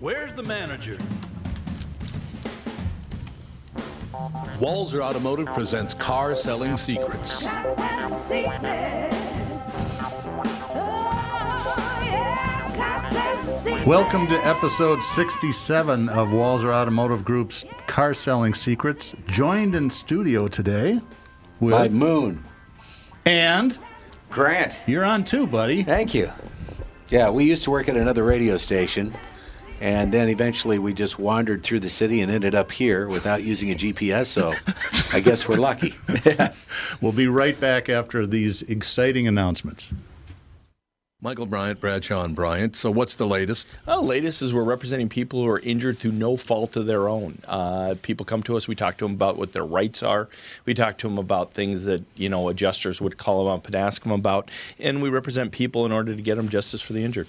Where's the manager? Walser Automotive presents Car Selling Secrets. Welcome to episode 67 of Walser Automotive Group's Car Selling Secrets. Joined in studio today with. By Moon. And Grant. you're on too, buddy. Thank you. Yeah, we used to work at another radio station, and then eventually we just wandered through the city and ended up here without using a GPS. So I guess we're lucky. Yes. We'll be right back after these exciting announcements. Michael Bryant, Bradshaw and Bryant. So what's the latest? Well, latest is we're representing people who are injured through no fault of their own. Uh, people come to us. We talk to them about what their rights are. We talk to them about things that you know adjusters would call them up and ask them about, and we represent people in order to get them justice for the injured.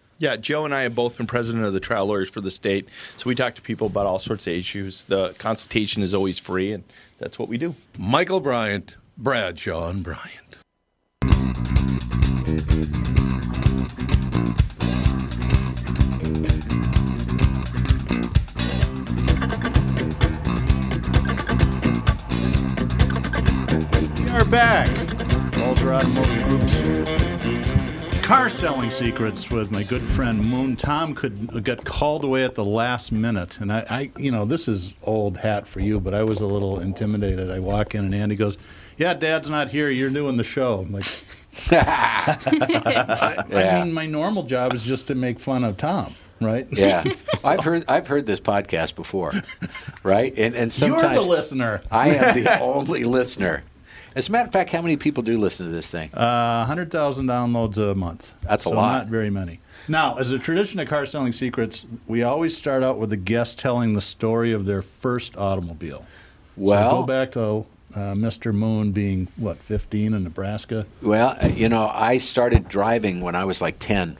Yeah, Joe and I have both been president of the trial lawyers for the state, so we talk to people about all sorts of issues. The consultation is always free, and that's what we do. Michael Bryant, Bradshaw and Bryant. We are back. Walser Automotive Group's Car Selling Secrets with my good friend Moon. Tom could got called away at the last minute, and I, I, you know, this is old hat for you, but I was a little intimidated. I walk in and Andy goes, "Yeah, Dad's not here. You're doing the show." I'm like, I Yeah. mean, my normal job is just to make fun of Tom, right? Yeah, I've heard I've heard this podcast before, right? And and sometimes You're the listener. I am the only listener. As a matter of fact, how many people do listen to this thing? Uh, 100,000 downloads a month. That's a lot. Not very many. Now, as a tradition of Car Selling Secrets, we always start out with the guest telling the story of their first automobile. so Well, go back to uh, Mr. Moon being, what, 15 in Nebraska? Well, uh, you know, I started driving when I was like 10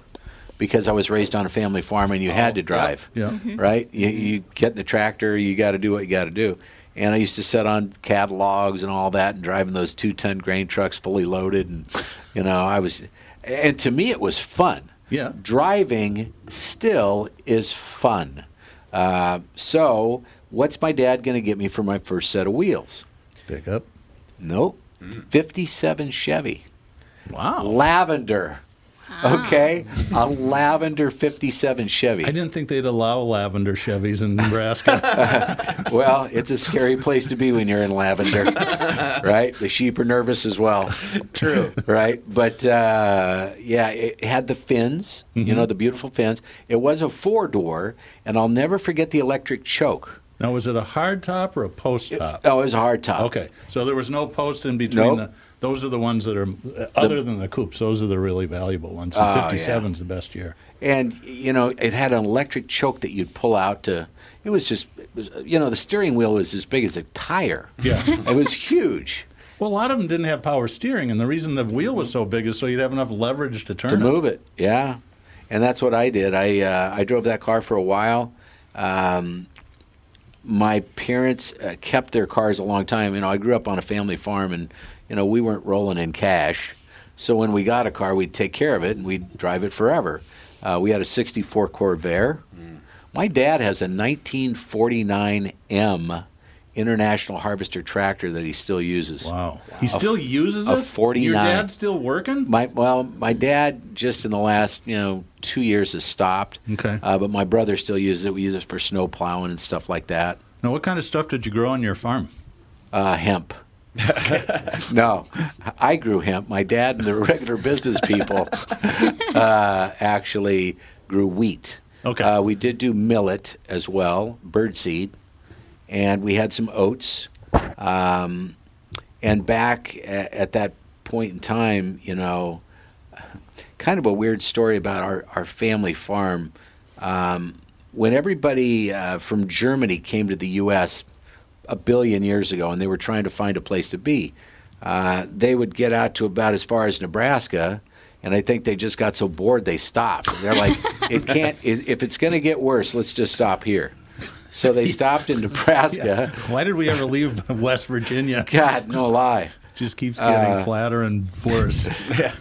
because I was raised on a family farm and you had to drive. Yeah. Right? You, you get in the tractor, you got to do what you got to do. And I used to sit on catalogs and all that and driving those two ton grain trucks fully loaded. And, you know, I was, and to me, it was fun. Yeah. Driving still is fun. Uh, so, what's my dad going to get me for my first set of wheels? Pick up. Nope. 57 Chevy. Wow. Lavender. Okay, a lavender '57 Chevy. I didn't think they'd allow lavender Chevys in Nebraska. Well, it's a scary place to be when you're in lavender, right? The sheep are nervous as well. True. Right, but uh, yeah, it had the fins. You know, the beautiful fins. It was a four door, and I'll never forget the electric choke. Now, was it a hard top or a post top? Oh, it was a hard top. Okay, so there was no post in between Nope. the. Those are the ones that are, uh, other than the coupes, those are the really valuable ones. And yeah. 57 is the best year. and you know it had an electric choke that you'd pull out to it was just it was, you know the steering wheel was as big as a tire Yeah. it was huge Well, a lot of them didn't have power steering, and the reason the wheel was so big is so you'd have enough leverage to turn it. to it. move it yeah and that's what i did i uh, i drove that car for a while um, my parents uh, kept their cars a long time. You know i grew up on a family farm and you know we weren't rolling in cash. So when we got a car we'd take care of it and we'd drive it forever. Uh, we had a 64 corvair. My dad has a 1949 m international harvester tractor that he still uses Wow. He still uses a it? 49. Your dad's still working? my well, my dad just in the last you know two years has stopped. Okay. Uh, but my brother still uses it. We use it for snow plowing and stuff like that. Now, what kind of stuff did you grow on your farm? Uh, hemp. no, I grew hemp. My dad and the regular business people uh, actually grew wheat. Okay. Uh, we did do millet as well, birdseed, and we had some oats. Um, and back at, at that point in time, you know, kind of a weird story about our, our family farm. Um, when everybody uh, from Germany came to the U.S. a billion years ago, and they were trying to find a place to be, uh, they would get out to about as far as Nebraska, and I think they just got so bored they stopped. They're like, "It can't. i if it's going to get worse, let's just stop here." So they stopped in Nebraska. Why did we ever leave West Virginia? God, no lie. Just keeps getting Uh, flatter and worse.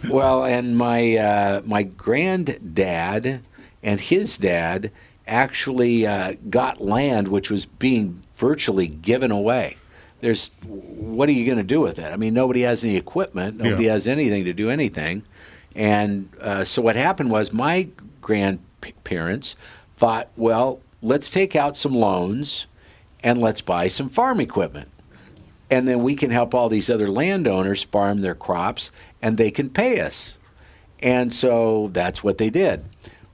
well, and my uh, my granddad and his dad actually uh, got land which was being virtually given away. There's what are you going to do with it? I mean, nobody has any equipment. Nobody Yeah. has anything to do anything. And uh, so what happened was my grandparents thought, well, let's take out some loans and let's buy some farm equipment and then we can help all these other landowners farm their crops and they can pay us. And so that's what they did,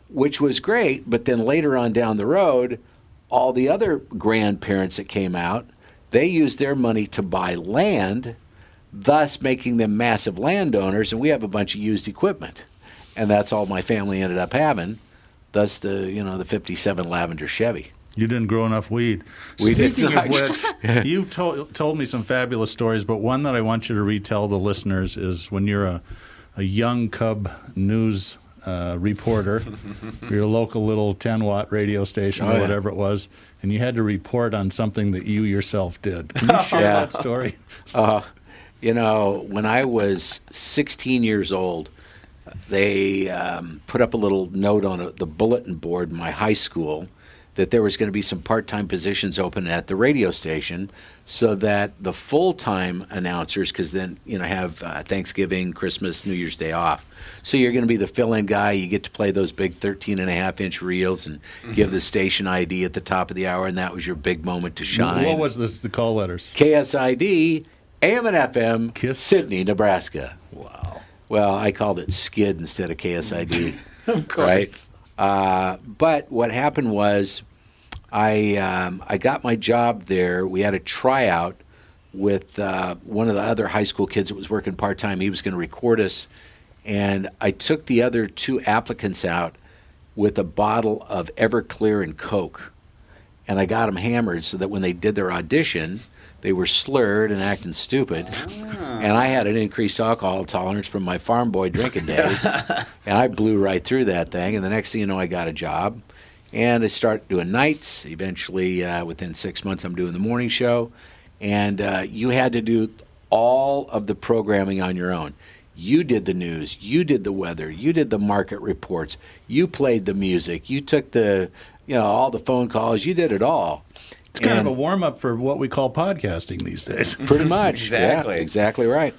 which was great. But then later on down the road, all the other grandparents that came out, they used their money to buy land, thus making them massive landowners. And we have a bunch of used equipment. And that's all my family ended up having. Thus the, you know, the 57 Lavender Chevy. You didn't grow enough weed. We Speaking of which, you've told told me some fabulous stories, but one that I want you to retell the listeners is when you're a, a young Cub news uh, reporter, your local little 10 watt radio station Oh, or yeah. whatever it was, and you had to report on something that you yourself did. Can you share Yeah. that story? Uh, you know, when I was 16 years old, they um, put up a little note on a, the bulletin board in my high school that there was going to be some part-time positions open at the radio station so that the full-time announcers because then you know have uh, thanksgiving christmas new year's day off so you're going to be the fill-in guy you get to play those big 13 and a half inch reels and give the station id at the top of the hour and that was your big moment to shine What was this, the call letters? KSID, AM and FM, Kiss. Sidney, Nebraska. Wow. Well, I called it SKID instead of KSID. of course. Right? Uh, but what happened was, I um, I got my job there. We had a tryout with uh, one of the other high school kids that was working part time. He was going to record us, and I took the other two applicants out with a bottle of Everclear and Coke and I got them hammered so that when they did their audition, they were slurred and acting stupid. And I had an increased alcohol tolerance from my farm boy drinking days, and I blew right through that thing. And the next thing you know, I got a job, and I start doing nights. Eventually, uh, within six months, I'm doing the morning show, and uh, you had to do all of the programming on your own. You did the news, you did the weather, you did the market reports, you played the music, you took the, you know, all the phone calls, you did it all. It's kind And- of a warm up for what we call podcasting these days. Pretty much. Exactly. Yeah, exactly right.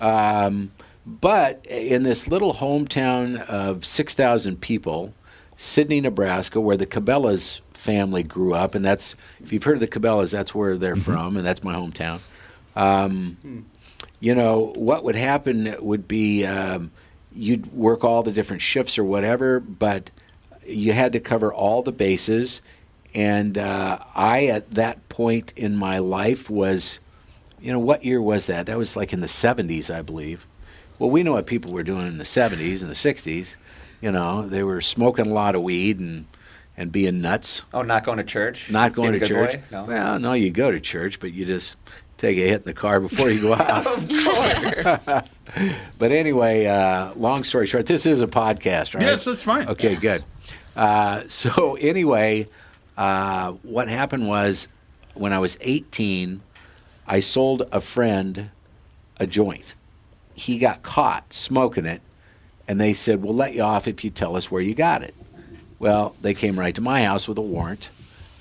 Um, but in this little hometown of 6,000 people, Sidney, Nebraska, where the Cabela's family grew up, and that's, if you've heard of the Cabela's, that's where they're from, and that's my hometown. Um, you know, what would happen would be um, you'd work all the different shifts or whatever, but you had to cover all the bases. And uh, I, at that point in my life, was, you know, what year was that? That was like in the 70s, I believe. Well, we know what people were doing in the 70s and the 60s. You know, they were smoking a lot of weed and, and being nuts. Oh, not going to church? Not going Being to a good church. boy? No. Well, no, you go to church, but you just take a hit in the car before you go out. of course. but anyway, uh, long story short, this is a podcast, right? Yes, that's fine. Okay, good. Uh, so anyway, uh, what happened was when I was 18, I sold a friend a joint. He got caught smoking it, and they said, "We'll let you off if you tell us where you got it." Well, they came right to my house with a warrant.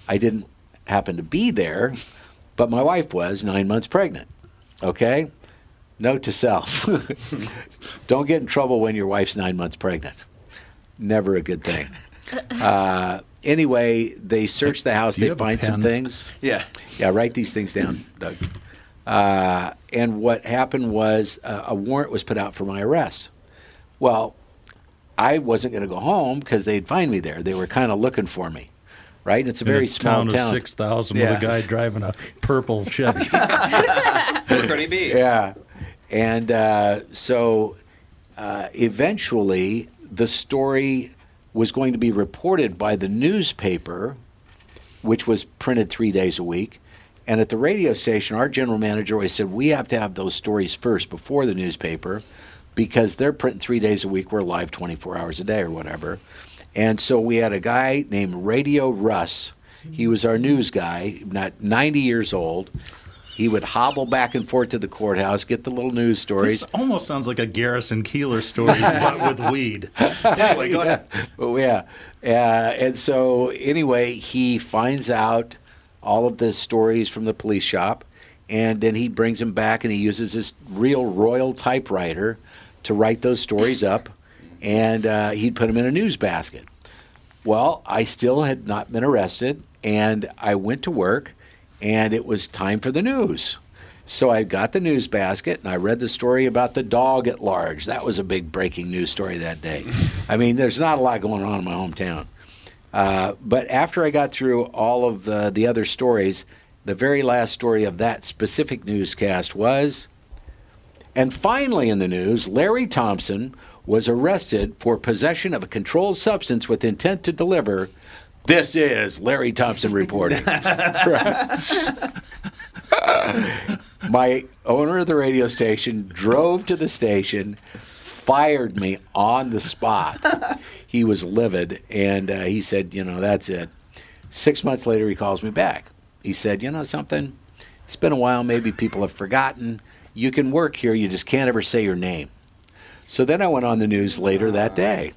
I didn't happen to be there, but my wife was nine months pregnant. Okay? Note to self don't get in trouble when your wife's nine months pregnant. Never a good thing. Uh, anyway, they search the house, Do they find some things. Yeah. Yeah, write these things down, Doug. Uh, and what happened was uh, a warrant was put out for my arrest. Well, I wasn't going to go home because they'd find me there. They were kind of looking for me, right? And it's a In very small town, town. of 6,000 Yeah. with a guy driving a purple Chevy. Where could he be? Yeah. And uh, so uh, eventually the story was going to be reported by the newspaper, which was printed three days a week. And at the radio station, our general manager always said, We have to have those stories first before the newspaper because they're printing three days a week. We're live 24 hours a day or whatever. And so we had a guy named Radio Russ. He was our news guy, not 90 years old. He would hobble back and forth to the courthouse, get the little news stories. This almost sounds like a Garrison Keillor story, but with weed. Anyway, go ahead. But yeah, uh, and so anyway, he finds out all of the stories from the police shop, and then he brings them back, and he uses his real Royal typewriter to write those stories up, and uh, he'd put them in a news basket. Well, I still had not been arrested, and I went to work, and it was time for the news. So I got the news basket and I read the story about the dog at large. That was a big breaking news story that day. I mean, there's not a lot going on in my hometown. Uh, but after I got through all of the, the other stories, the very last story of that specific newscast was. And finally, in the news, Larry Thompson was arrested for possession of a controlled substance with intent to deliver. This is Larry Thompson reporting. My owner of the radio station drove to the station, fired me on the spot. he was livid, and uh, he said, You know, that's it. Six months later, he calls me back. He said, You know something? It's been a while. Maybe people have forgotten. You can work here, you just can't ever say your name. So then I went on the news later that day.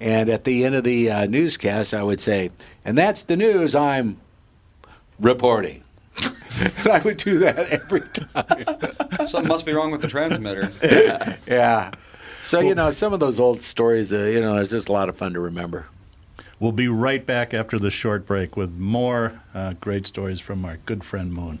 And at the end of the uh, newscast, I would say, and that's the news I'm reporting. and I would do that every time. Something must be wrong with the transmitter. yeah. So, you know, some of those old stories, uh, you know, there's just a lot of fun to remember. We'll be right back after the short break with more uh, great stories from our good friend Moon.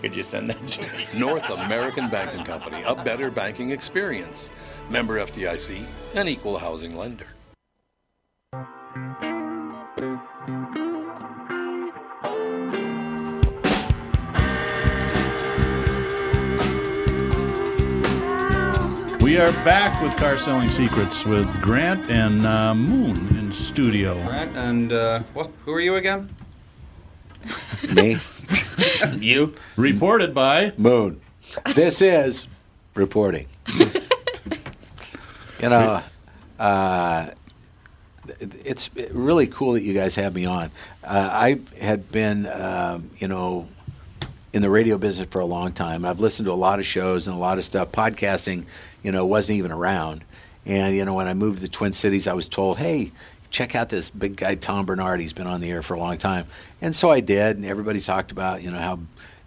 Could you send that to me? North American Banking Company, a better banking experience. Member FDIC, an equal housing lender. We are back with Car Selling Secrets with Grant and uh, Moon in studio. Grant, and uh, what, who are you again? Me, You? Reported by Moon. This is reporting. you know, uh, it's really cool that you guys have me on. Uh, I had been, um, you know, in the radio business for a long time. I've listened to a lot of shows and a lot of stuff. Podcasting, you know, wasn't even around. And you know, when I moved to the Twin Cities, I was told, "Hey, check out this big guy Tom Barnard. He's been on the air for a long time." And so I did, and everybody talked about, you know, how,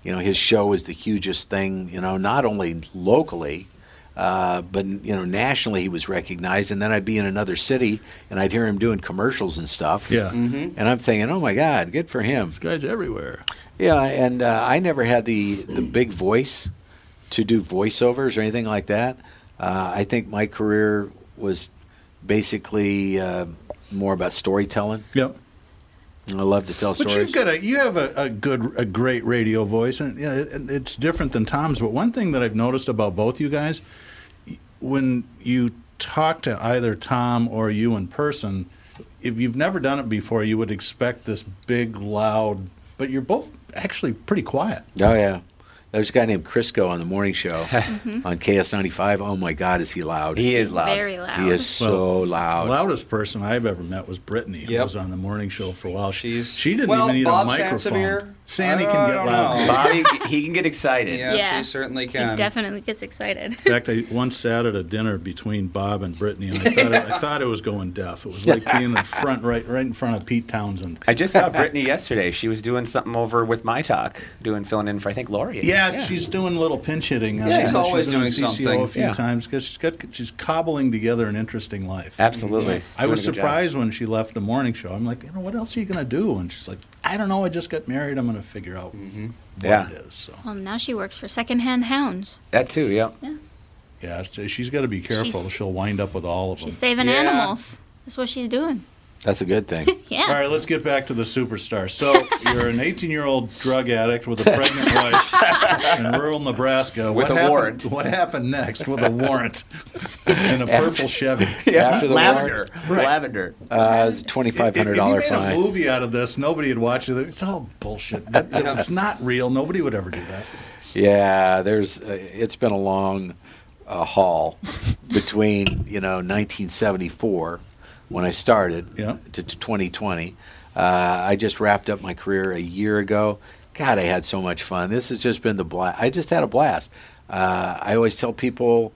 you know, his show was the hugest thing, you know, not only locally, uh, but you know, nationally he was recognized. And then I'd be in another city, and I'd hear him doing commercials and stuff. Yeah. And I'm thinking, "Oh my God, good for him." this guy's everywhere. Yeah, and uh, I never had the the big voice to do voiceovers or anything like that. Uh, I think my career was basically uh, more about storytelling. Yep. I love to tell But stories. you've got a you have a, a good a great radio voice, and you know, it, it's different than Tom's. But one thing that I've noticed about both you guys, when you talk to either Tom or you in person, if you've never done it before, you would expect this big, loud. But you're both actually pretty quiet. oh yeah, there's a guy named Crisco on the morning show mm-hmm. on KS95. Oh my God, is he loud? He is loud. Very loud. He is so loud. loudest person I've ever met was Brittany, who was on the morning show for a while. She, She's she didn't well, even need Bob a microphone. Sansevere Sandy Oh, can get loud. know. too. Bobby, he can get excited. Yes, Yeah. he certainly can. He definitely gets excited. In fact, I once sat at a dinner between Bob and Brittany, and I thought it, I thought it was going deaf. It was like being in the front, right, right in front of Pete Townshend. I just saw Brittany yesterday. She was doing something over with my talk, doing filling in for I think Lori. Yeah, she's doing a little pinch hitting. Uh, yeah, she's always been doing CCO something. a few Yeah. times because she's got she's cobbling together an interesting life. absolutely. Yes. I Doing was a good job. surprised when she left the morning show. I'm like, you know, what else are you gonna do? And she's like, I don't know. I just got married. I'm gonna figure out mm-hmm. what Yeah. it is. So Well, now she works for Secondhand Hounds. That too, yeah. yeah, so she's got to be careful. She's- She'll wind up with all of them. She's saving Yeah. animals. That's what she's doing. That's a good thing. Yeah. All right, let's get back to the superstar. So you're an 18-year-old drug addict with a pregnant wife in rural Nebraska. With what a happened, warrant. What happened next with a warrant in a purple Chevy? After the Lavender. Right. Lavender. Uh, it's a twenty-five hundred dollar If you made fine. a movie out of this, nobody would watch it. It's all bullshit. That- It's not real. Nobody would ever do that. Yeah, there's. Uh, it's been a long uh, haul between you know 1974 when I started Yeah. to, to 2020. Uh, I just wrapped up my career a year ago. God, I had so much fun. This has just been the blast. I just had a blast. Uh, I always tell people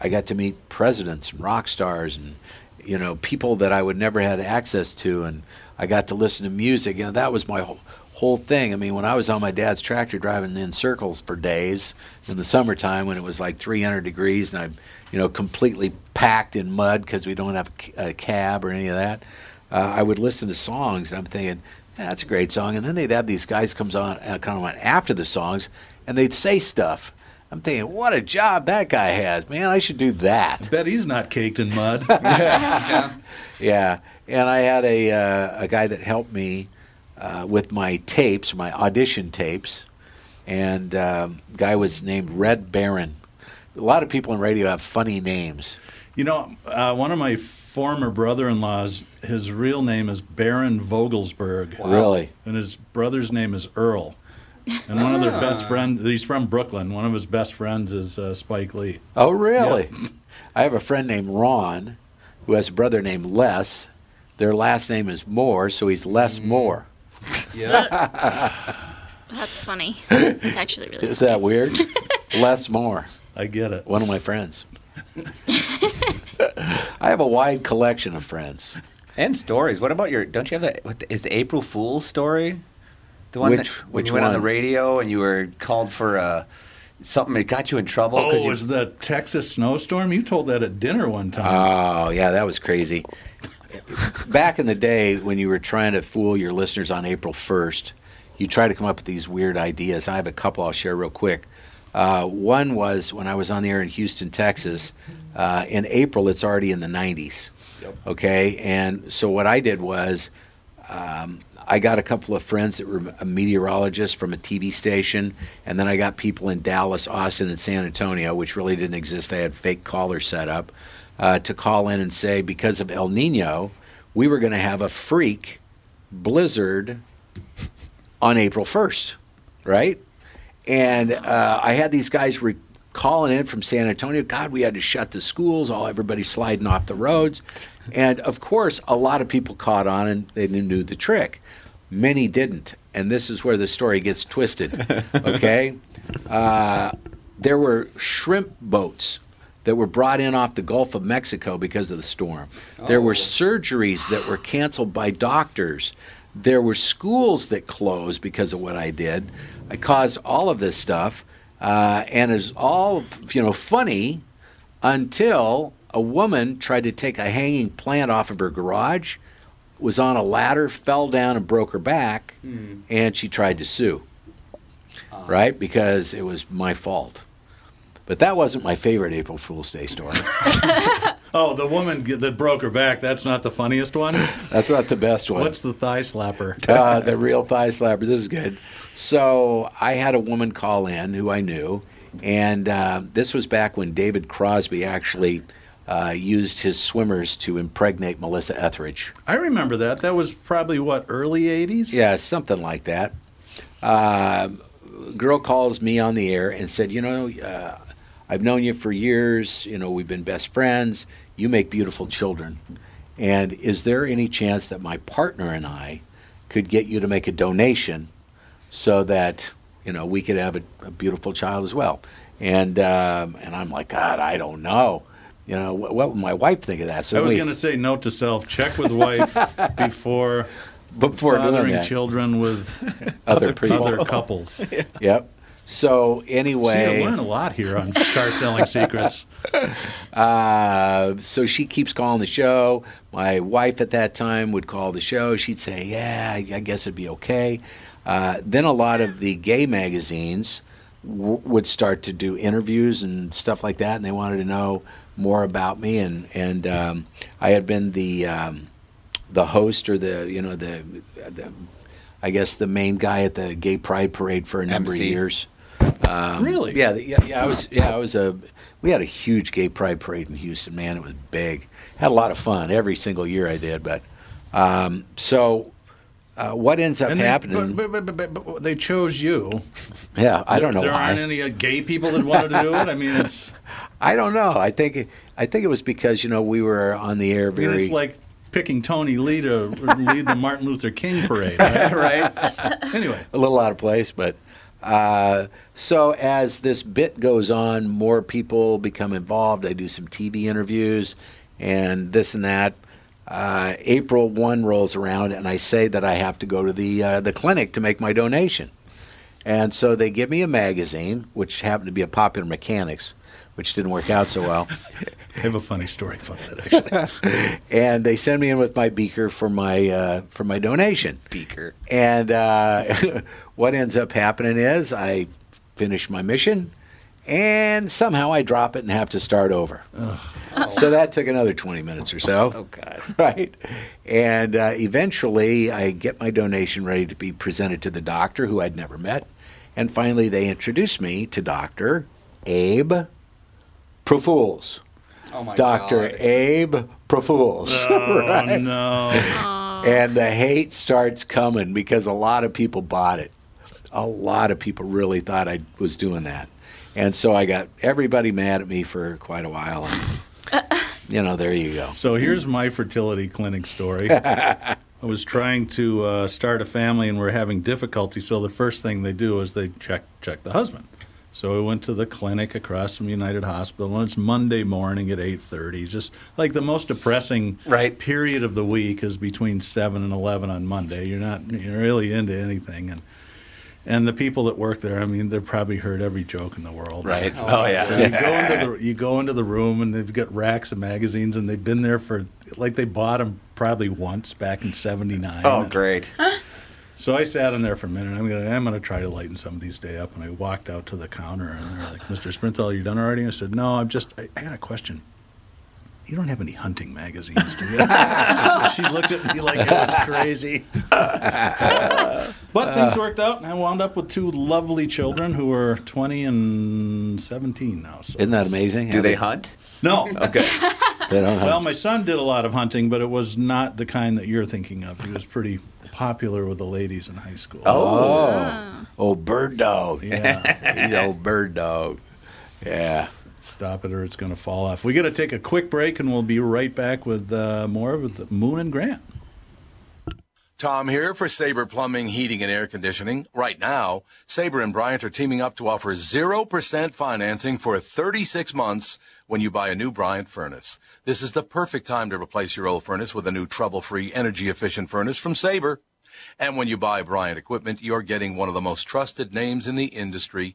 I got to meet presidents and rock stars and you know people that I would never had access to, and I got to listen to music. You know that was my whole, whole thing. I mean, when I was on my dad's tractor driving in circles for days in the summertime when it was like 300 degrees and I'm you know completely packed in mud because we don't have a cab or any of that, uh, I would listen to songs and I'm thinking. "Yeah, That's a great song, and then they'd have these guys comes on, uh, come on after the songs, and they'd say stuff. I'm thinking, what a job that guy has, man! I should do that. Bet he's not caked in mud. Yeah, and I had a uh, a guy that helped me uh, with my tapes, my audition tapes, and um, guy was named Red Baron. A lot of people in radio have funny names. You know, uh, one of my former brother-in-laws, his real name is Baron Vogelsberg, Really, and his brother's name is Earl. And one of their best friends, he's from Brooklyn. One of his best friends is uh, Spike Lee. oh really? I have a friend named Ron, who has a brother named Les. Their last name is Moore, so he's Les Moore. Yeah. That's funny. It's actually really Is that weird? Les Moore. I get it. one of my friends. I have a wide collection of friends. And stories. What about your? Don't you have that? What the, is the April Fool's story? The one Which- that when which you went on the radio and you were called for uh, something that got you in trouble. Oh, you, was the Texas snowstorm? You told that at dinner one time. Oh, yeah, that was crazy. Back in the day when you were trying to fool your listeners on April 1st, you try to come up with these weird ideas. I have a couple I'll share real quick. Uh, one was when I was on the air in Houston, Texas. Uh, in April, it's already in the 90s. Okay, and so what I did was um, I got a couple of friends that were a meteorologist from a TV station, and then I got people in Dallas, Austin, and San Antonio, which really didn't exist. I had fake callers set up uh, to call in and say because of El Nino, we were going to have a freak blizzard on April 1st, right? And uh, I had these guys re- calling in from San Antonio. God, we had to shut the schools. All everybody sliding off the roads, and of course, a lot of people caught on and they knew the trick. Many didn't, and this is where the story gets twisted. Okay, uh, there were shrimp boats that were brought in off the Gulf of Mexico because of the storm. There were surgeries that were canceled by doctors. There were schools that closed because of what I did. I caused all of this stuff, uh, and it's all you know funny until a woman tried to take a hanging plant off of her garage, was on a ladder, fell down, and broke her back, and she tried to sue. Right, because it was my fault. But that wasn't my favorite April Fool's Day story. Oh, the woman that broke her back, that's not the funniest one? That's not the best one. What's the thigh slapper? uh, the real thigh slapper. This is good. So I had a woman call in who I knew, and uh, this was back when David Crosby actually uh, used his swimmers to impregnate Melissa Etheridge. I remember that. That was probably, what, early 80s? Yeah, something like that. Uh, girl calls me on the air and said, "You know, uh, I've known you for years. You know, we've been best friends. You make beautiful children. And is there any chance that my partner and I could get you to make a donation so that you know we could have a, a beautiful child as well. And um, and I'm like, God, I don't know. You know, what, what would my wife think of that? So I was going to say note to self: check with wife before before fathering children with Other people. other couples. Yep. So anyway, See, I learn a lot here on car selling secrets. Uh, so she keeps calling the show. My wife at that time would call the show. She'd say, "Yeah, I guess it'd be okay." Uh, then a lot of the gay magazines w- would start to do interviews and stuff like that, and they wanted to know more about me. And and um, I had been the um, the host or the you know the, the I guess the main guy at the gay pride parade for a number MC. of years. Um, Really? Yeah, the- yeah, yeah. I was, yeah, I was a. We had a huge gay pride parade in Houston. Man, it was big. Had a lot of fun every single year I did. But um, so, uh, what ends up they, happening? but, but, but, but, they chose you. yeah, I don't know There why. aren't any uh, gay people that wanted to do it. I mean, it's I don't know. I think it- I think it was because you know we were on the air I mean, very. it's like picking Tony Lee to lead the Martin Luther King parade. Right? right. Anyway, a little out of place, but uh, so as this bit goes on, more people become involved. I do some TV interviews and this and that. Uh, April one rolls around, and I say that I have to go to the uh, the clinic to make my donation, and so they give me a magazine, which happened to be a Popular Mechanics, which didn't work out so well. I have a funny story about that actually. and they send me in with my beaker for my uh, for my donation. Beaker. And uh, what ends up happening is I finish my mission, and somehow I drop it and have to start over. So that took another 20 minutes or so. Oh God. Right. And uh, eventually I get my donation ready to be presented to the doctor who I'd never met. And finally they introduce me to Dr. Abe Profools. Oh my God. Dr. God. Abe Profools. Oh no! And the hate starts coming because a lot of people bought it. A lot of people really thought I was doing that. And so I got everybody mad at me for quite a while. And, you know, there you go. So here's my fertility clinic story. I was trying to uh, start a family and we're having difficulty. So the first thing they do is they check check the husband. So we went to the clinic across from United Hospital, and it's Monday morning at 8:30. Just like the most depressing Right. period of the week is between seven and 11 on Monday. You're not you're really into anything, and and the people that work there, I mean, they've probably heard every joke in the world. Right. Oh, oh yeah. So you go into the you go into the room and they've got racks of magazines and they've been there for like they bought them probably once back in '79. Oh great. So I sat in there for a minute. I'm gonna I'm gonna try to lighten somebody's day up. And I walked out to the counter and they're like, "Mr. Sprinthal, you done already?" And I said, "No, I'm just I, I got a question. You don't have any hunting magazines, do you?" she looked at me like I was crazy. but things worked out, and I wound up with two lovely children who are 20 and 17 now. So Isn't that amazing? Do they hunt? no. Okay. They don't have Well, my son did a lot of hunting, but it was not the kind that you're thinking of. He was pretty popular with the ladies in high school. Oh, oh. old bird dog. Yeah. He's old bird dog. Yeah. Stop it or it's going to fall off. We got to take a quick break and we'll be right back with uh, more with the Moon and Grant. Tom here for Sabre Plumbing, Heating, and Air Conditioning. Right now, Sabre and Bryant are teaming up to offer 0% financing for 36 months when you buy a new Bryant furnace. This is the perfect time to replace your old furnace with a new trouble-free, energy-efficient furnace from Sabre. And when you buy Bryant equipment, you're getting one of the most trusted names in the industry.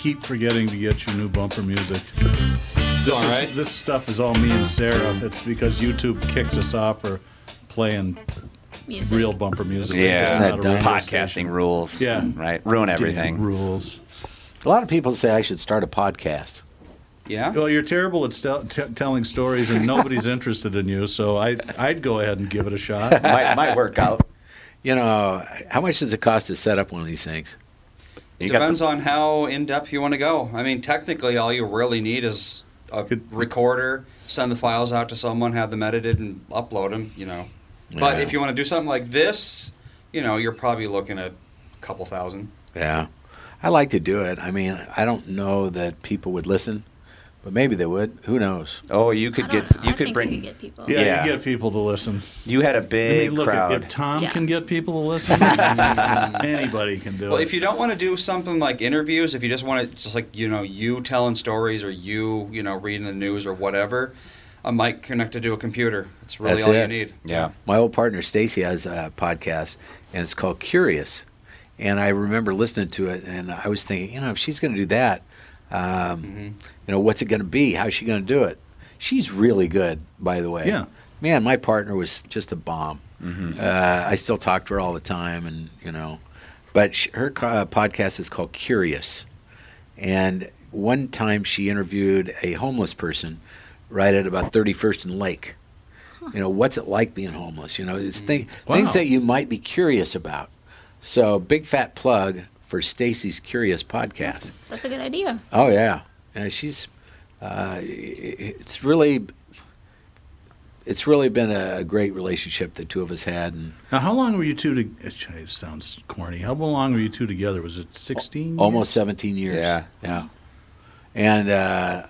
Keep forgetting to get you new bumper music. This, All is, this stuff is all me and Sarah. It's because YouTube kicks us off for playing Music. real bumper music. Yeah. It's Isn't a Podcasting station. rules. Yeah. Right. Ruin Damn everything. rules. A lot of people say I should start a podcast. Yeah. Well, you're terrible at stel- t- telling stories, and nobody's interested in you. So I, I'd go ahead and give it a shot. might might work out. You know, how much does it cost to set up one of these things? You Depends on how in depth you want to go. I mean, technically, all you really need is a recorder, send the files out to someone, have them edited, and upload them. You know. But Yeah. if you want to do something like this, you know, you're probably looking at a couple thousand. Yeah. I like to do it. I mean, I don't know that people would listen, but maybe they would. Who knows? Oh, you could don't get know. you I could think bring we could get people. Yeah, Yeah. you get people to listen. you had a I big mean, look, crowd. if Tom Yeah. can get people to listen, anybody can do it. Well, it. if you don't want to do something like interviews, if you just want to just like you know you telling stories or you you know reading the news or whatever, a mic connected to a computer. That's really That's all it. you need. yeah. My old partner Stacy has a podcast, and it's called Curious. And I remember listening to it, and I was thinking, you know, if she's going to do that, um, you know, what's it going to be? How's she going to do it? She's really good, by the way. Yeah. Man, my partner was just a bomb. Mm-hmm. Uh, I still talk to her all the time, and you know, but sh her co- uh, podcast is called Curious. And one time she interviewed a homeless person right at about 31st and Lake. You know, what's it like being homeless? You know, it's thi- Wow. things that you might be curious about. So, big fat plug for Stacy's Curious podcast. That's a good idea. Oh yeah, yeah she's. Uh, i- i- it's really. It's really been a great relationship the two of us had, and now, how long were you two? To, it sounds corny. How long were you two together? Was it sixteen? almost 17 years. Yeah. yeah. And uh,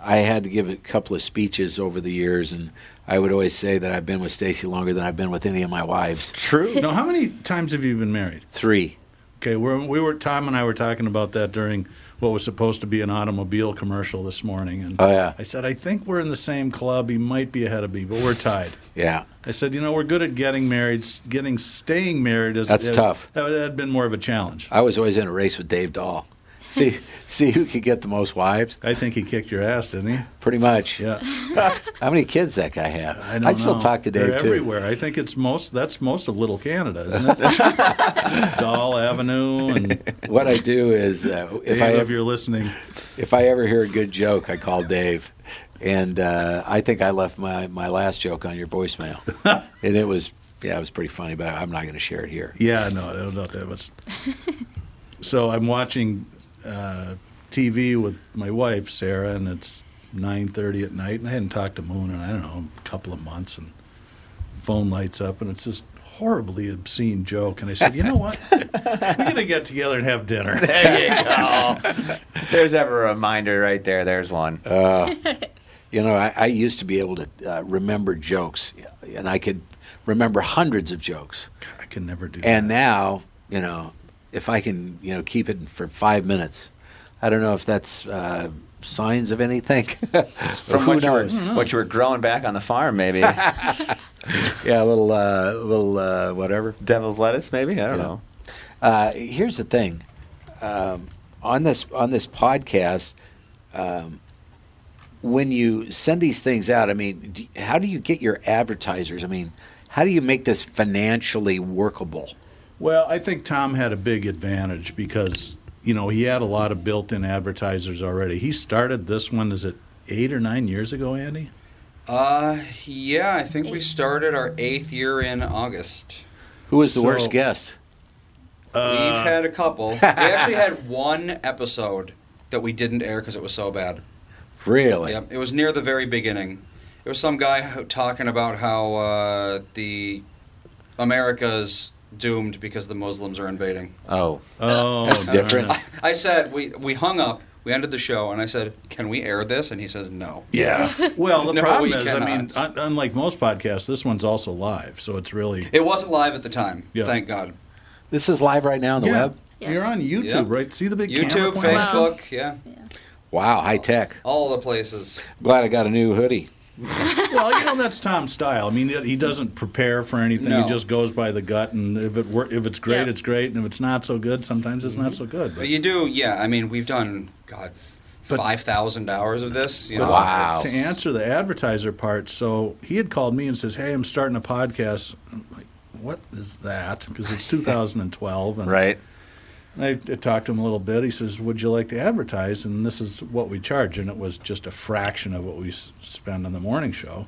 I had to give a couple of speeches over the years, and I would always say that I've been with Stacy longer than I've been with any of my wives. True. Now, how many times have you been married? Three. Okay, we're, we were Tom and I were talking about that during what was supposed to be an automobile commercial this morning, and Oh yeah, I said I think we're in the same club. He might be ahead of me, but we're tied. yeah. I said, you know, we're good at getting married. Getting staying married is That's uh, tough. That had been more of a challenge. I was always in a race with Dave Dahl. See, see who could get the most wives. I think he kicked your ass, didn't he? Pretty much. Yeah, How many kids that guy have? I don't I'd still talk to Dave They're too. everywhere. I think it's most. That's most of Little Canada, isn't it? Doll Avenue and What I do is, uh, if Dave, I if you're listening, if I ever hear a good joke, I call Dave, and uh, I think I left my, my last joke on your voicemail, and it was yeah, it was pretty funny, but I'm not going to share it here. yeah, no, I don't know that was. so I'm watching uh, TV with my wife Sarah, and it's 9:30 at night, and I hadn't talked to Moon in I don't know a couple of months, and phone lights up, and it's this horribly obscene joke, and I said, you know what, we're gonna get together and have dinner. There you go. If There's ever a reminder right there. There's one. Uh, you know, I, I used to be able to uh, remember jokes, and I could remember hundreds of jokes. I can never do that. And that. now, you know, if I can, you know, keep it for five minutes, I don't know if that's uh, signs of anything. From what you, were, what you were growing back on the farm, maybe. Yeah, a little, uh, little uh, whatever. Devil's lettuce, maybe. I don't Yeah. know. Uh, here's the thing, um, on this on this podcast, um, when you send these things out, I mean, do, how do you get your advertisers? I mean, how do you make this financially workable? Well, I think Tom had a big advantage because you know he had a lot of built-in advertisers already. He started this one. Is it eight or nine years ago, Andy? Uh, yeah, I think we started our eighth year in August. Who was the So- worst guest? Uh, We've had a couple. we actually had one episode that we didn't air because it was so bad. Really? Yep, it was near the very beginning. It was some guy talking about how uh, the America's doomed because the Muslims are invading. Oh. Oh, That's different. it. I said we we hung up. We ended the show, and I said, "Can we air this?" And he says, "No." Yeah. Well, the No, problem we is, I mean, un- unlike most podcasts, this one's also live, so it's really It wasn't live at the time. Yeah. Thank God. This is live right now on the yeah. web. Yeah. You're on YouTube, Yep. right? See the big camera YouTube, pointing out? Facebook, yeah, Wow, high tech. all the places. Glad I got a new hoodie. Well, you know that's Tom's style. I mean, he doesn't prepare for anything. No. He just goes by the gut, and if it wor- if it's great, Yeah. it's great, and if it's not so good, sometimes it's not mm-hmm. so good. But But you do, yeah. I mean, we've done God, But- five thousand hours of this. You know, Wow. To answer the advertiser part, so he had called me and says, "Hey, I'm starting a podcast." I'm like, "What is that?" Because it's 2012, and Right. I, I talked to him a little bit. He says, "Would you like to advertise?" And this is what we charge, and it was just a fraction of what we s- spend on the morning show.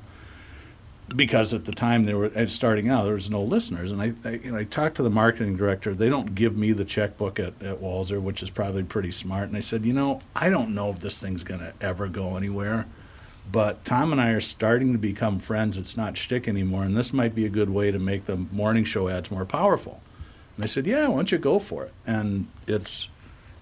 Because at the time they were starting out, there was no listeners, and I, I, you know, I talked to the marketing director. They don't give me the checkbook at, at Walser, which is probably pretty smart. And I said, you know, I don't know if this thing's going to ever go anywhere, but Tom and I are starting to become friends. It's not shtick anymore, and this might be a good way to make the morning show ads more powerful. And I said, "Yeah, why don't you go for it?" And it's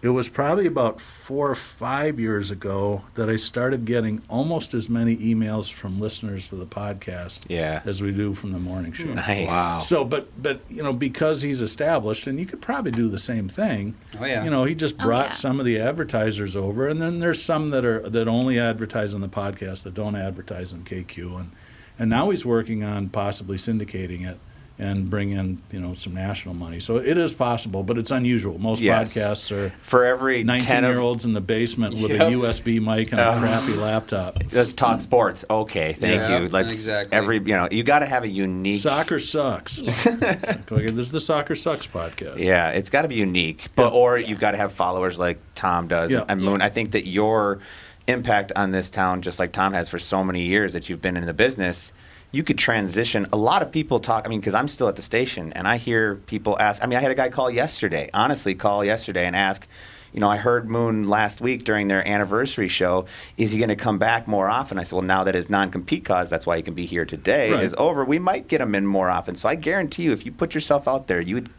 it was probably about four or five years ago that I started getting almost as many emails from listeners to the podcast Yeah. as we do from the morning show. Nice. Wow. So, but but you know, because he's established, and you could probably do the same thing. Oh, yeah. You know, he just Oh, brought yeah. some of the advertisers over, and then there's some that are that only advertise on the podcast that don't advertise on KQ, and and now he's working on possibly syndicating it and bring in you know some national money. So it is possible, but it's unusual. Most Yes. podcasts are For every 19 ten year of olds in the basement with Yep. a USB mic and a Uh, crappy laptop. let's talk sports. Okay, thank Yeah, you. Let's exactly. every you know you got to have a unique. Soccer sucks. okay, this is the Soccer Sucks podcast. Yeah, it's got to be unique, but or you've got to have followers like Tom does Yeah. and Moon. I think that your impact on this town, just like Tom has for so many years that you've been in the business, you could transition. A lot of people talk. I mean, because I'm still at the station and I hear people ask. I mean, I had a guy call yesterday, honestly, call yesterday and ask. You know, I heard Moon last week during their anniversary show. Is he going to come back more often? I said, well, now that his non-compete cause, that's why he can be here today, Right. is over. We might get him in more often. So I guarantee you, if you put yourself out there, you would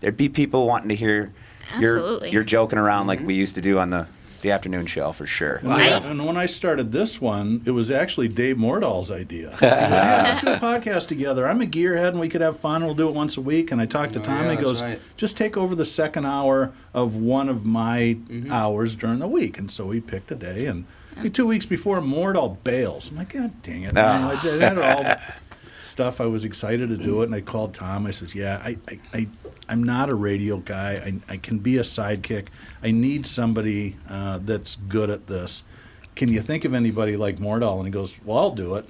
there'd be people wanting to hear you're you're joking around like mm-hmm. we used to do on the the afternoon show for sure. And, I- and when I started this one, it was actually Dave Mordal's idea. He goes, yeah, let's do a podcast together. I'm a gearhead, and we could have fun. We'll do it once a week. And I talked to Oh, Tom. yeah, and he goes, right. just take over the second hour of one of my mm-hmm. hours during the week. And so we picked a day. And two weeks before, Mordahl bails. I'm like, God dang it. You know, I did all the stuff. I was excited to do it. And I called Tom. I says, yeah, I, I, I, I'm not a radio guy. I, I can be a sidekick. I need somebody uh, that's good at this. Can you think of anybody like Mordal? And he goes, Well, I'll do it.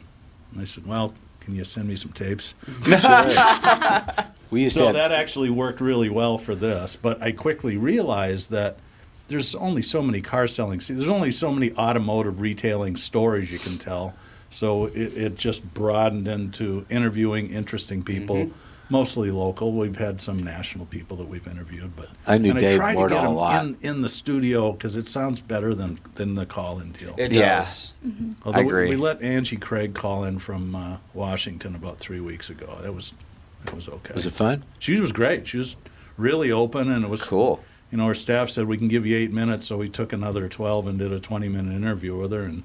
And I said, Well, can you send me some tapes? We used So to have, that actually worked really well for this. But I quickly realized that there's only so many car selling, see there's only so many automotive retailing stories you can tell. So it, it just broadened into interviewing interesting people, Mm-hmm. mostly local. We've had some national people that we've interviewed, but I knew and Dave I tried to get a him lot. in, in the studio because it sounds better than than the call-in deal. It Yeah. does. Although I we- agree. We, let Angie Craig call in from uh, Washington about three weeks ago. That was that was okay. was it fun? She was great. She was really open, and it was Cool. You know, our staff said we can give you eight minutes, so we took another twelve and did a twenty-minute interview with her. And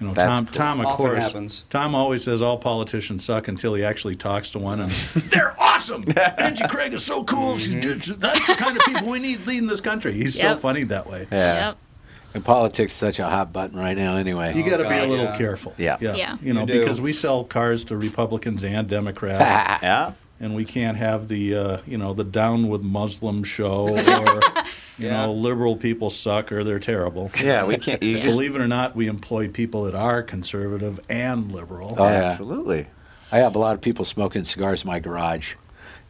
you know, That's Tom, cool. Tom, of Often course, happens. Tom always says all politicians suck until he actually talks to one, and they're awesome. Angie Craig is so cool. She's, she's that's the kind of people we need leading this country. He's so funny that way. Yeah. Yep. And politics is such a hot button right now, anyway. You got to be a little yeah. careful. Yeah. yeah. Yeah. You know, You because we sell cars to Republicans and Democrats. Yeah. and we can't have the uh, you know the down with Muslim show or you Yeah. know liberal people suck or they're terrible. Yeah, we can't. You just, Believe it or not, we employ people that are conservative and liberal. Oh, yeah. absolutely. I have a lot of people smoking cigars in my garage.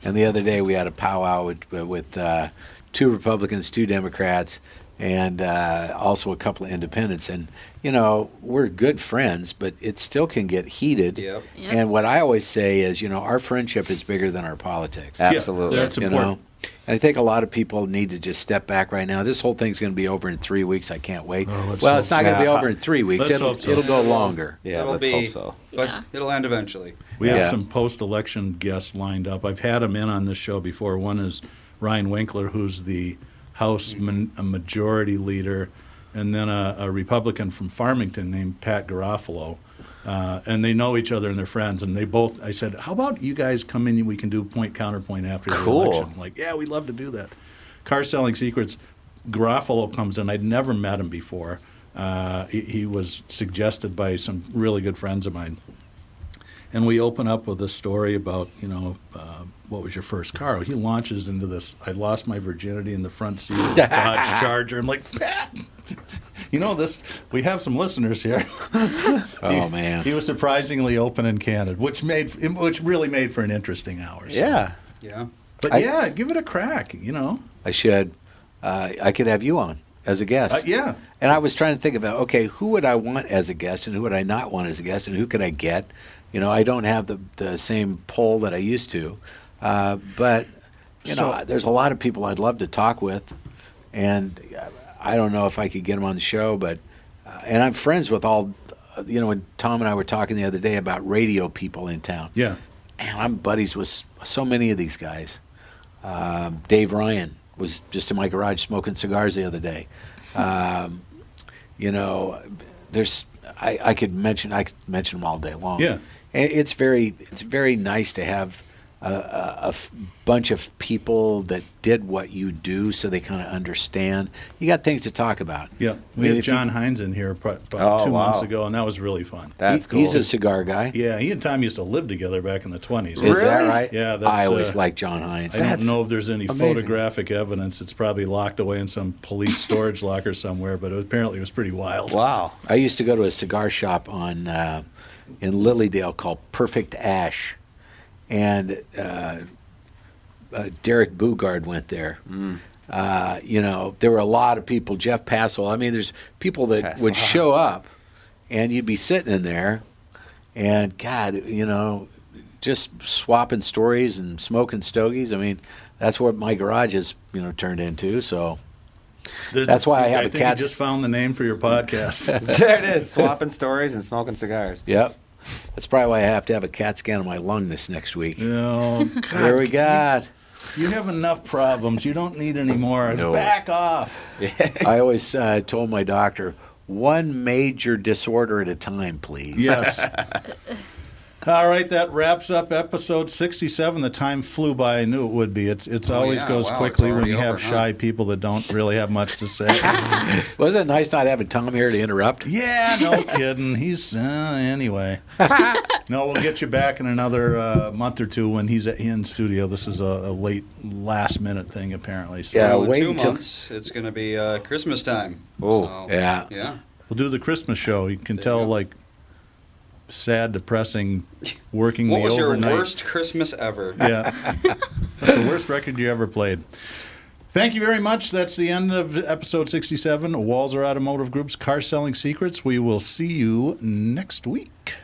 And the other day we had a powwow with, with uh, two Republicans, two Democrats, and uh, also a couple of independents. And, you know, we're good friends, but it still can get heated. Yep. Yep. And what I always say is, you know, our friendship is bigger than our politics. Absolutely. Yeah, that's you important. know? And I think a lot of people need to just step back right now. This whole thing's going to be over in three weeks. I can't wait. Oh, well, it's not going to be over in three weeks. Let's it'll hope so. it'll go longer. Yeah, it'll let's be, hope so. but Yeah. it'll end eventually. We Yeah. have some post-election guests lined up. I've had them in on this show before. One is Ryan Winkler, who's the House man, a majority leader, and then a, a Republican from Farmington named Pat Garofalo. Uh, and they know each other and they're friends. And they both, I said, how about you guys come in and we can do point counterpoint after the election? I'm like, yeah, we'd love to do that. Car Selling Secrets, Garofalo comes in. I'd never met him before. Uh, he, he was suggested by some really good friends of mine. And we open up with a story about, you know, uh, what was your first car? He launches into this. I lost my virginity in the front seat of a Dodge Charger. I'm like, Pat, You know this. We have some listeners here. Oh man. He was surprisingly open and candid, which made which really made for an interesting hour. so. Yeah. Yeah. But I- yeah, give it a crack. You know. I should. Uh, I could have you on as a guest. Uh, yeah. And I was trying to think about okay, who would I want as a guest, and who would I not want as a guest, and who could I get? You know, I don't have the the same poll that I used to, uh, but you know, there's a lot of people I'd love to talk with, and uh, I don't know if I could get them on the show, but uh, and I'm friends with all. uh, You know, when Tom and I were talking the other day about radio people in town, Yeah. and I'm buddies with so many of these guys. Um, Dave Ryan was just in my garage smoking cigars the other day. Um, you know, there's I, I could mention I could mention them all day long. Yeah. And it's very it's very nice to have a, a, a f- bunch of people that did what you do, so they kind of understand. You got things to talk about. Yeah. I We mean, had if you- John Hines in here pro- about Oh, two months ago, and that was really fun. That's he- cool. He's a cigar guy. Yeah, he and Tom used to live together back in the twenties. Is that right? Yeah, that's, I always uh, liked John Hines. I That's don't know if there's any amazing. photographic evidence. It's probably locked away in some police storage locker somewhere, but it, apparently it was pretty wild. Wow. I used to go to a cigar shop on uh, in Lilydale called Perfect Ash, and uh, uh, Derek Boogaard went there. Uh, you know, there were a lot of people. Jeff Passolt. I mean, there's people that Passolt, would show up, and you'd be sitting in there, and God, you know, just swapping stories and smoking stogies. I mean, that's what my garage has you know turned into. So There's- That's why I have a think cat- You just found the name for your podcast. there it is. Swapping stories and smoking cigars. Yep. That's probably why I have to have a CAT scan on my lung this next week. no, There we got. you have enough problems. You don't need any more. No. Back off. I always uh, told my doctor, one major disorder at a time, please. Yes. All right, that wraps up episode 67. The time flew by. I knew it would be. It's it's Oh, always yeah. goes Wow, quickly when already you have huh? shy people that don't really have much to say. Wasn't it nice not having Tom here to interrupt? yeah, no kidding. He's uh, anyway. no, we'll get you back in another uh, month or two when he's in studio. This is a, a late last minute thing apparently. So Yeah, Well, wait two until- months, it's going to be uh, Christmas time. Oh, So, yeah. Yeah. we'll do the Christmas show. You can There tell you like sad, depressing, working What the was your worst Christmas ever? Yeah. That's the worst record you ever played. Thank you very much. That's the end of episode 67 Walser Automotive Group's Car Selling Secrets. We will see you next week.